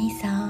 みー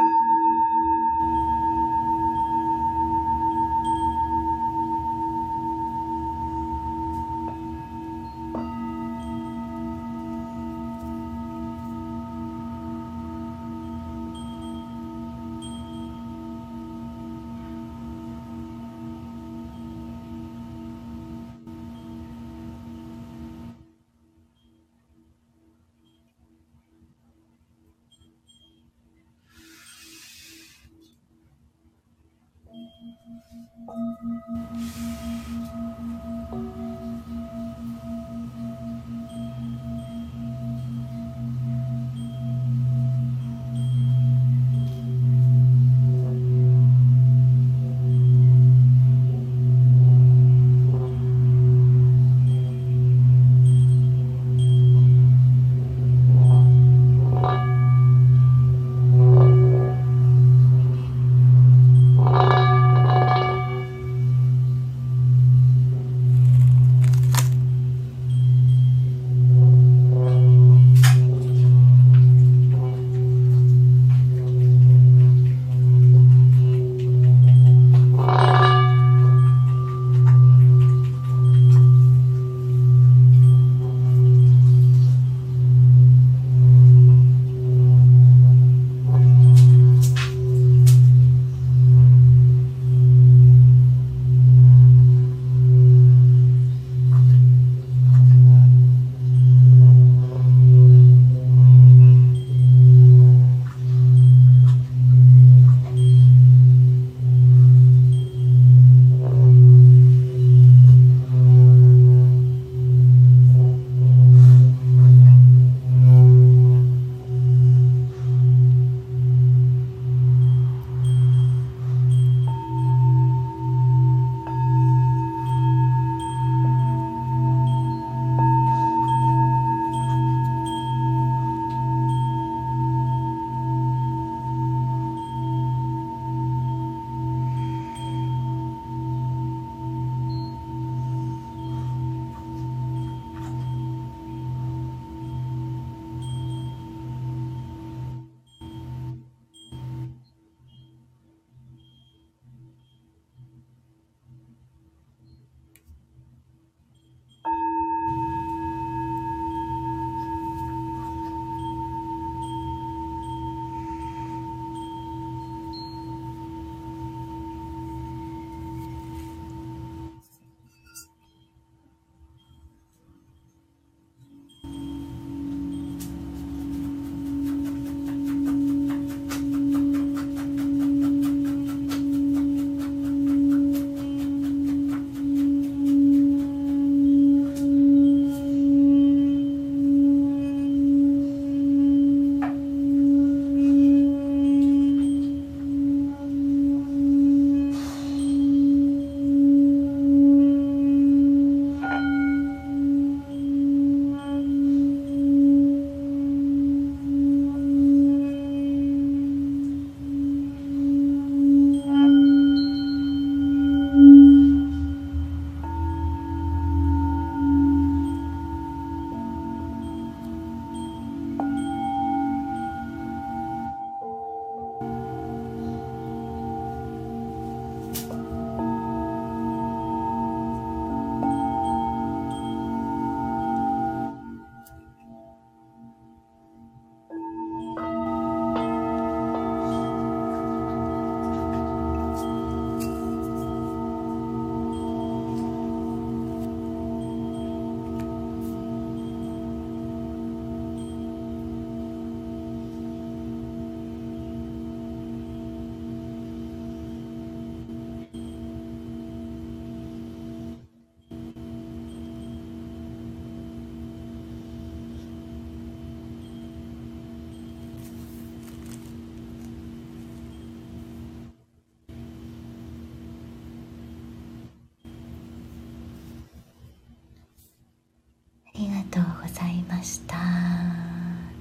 ました。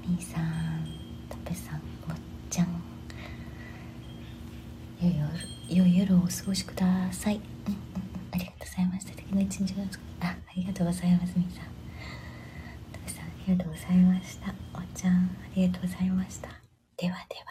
みーさんたぺさんもっちゃん。よい夜よ夜をお過ごしください、うんうん、ありがとうございました。素敵な一日があありがとうございますみーさん。たぺさんありがとうございました。おっちゃんありがとうございました。ではでは。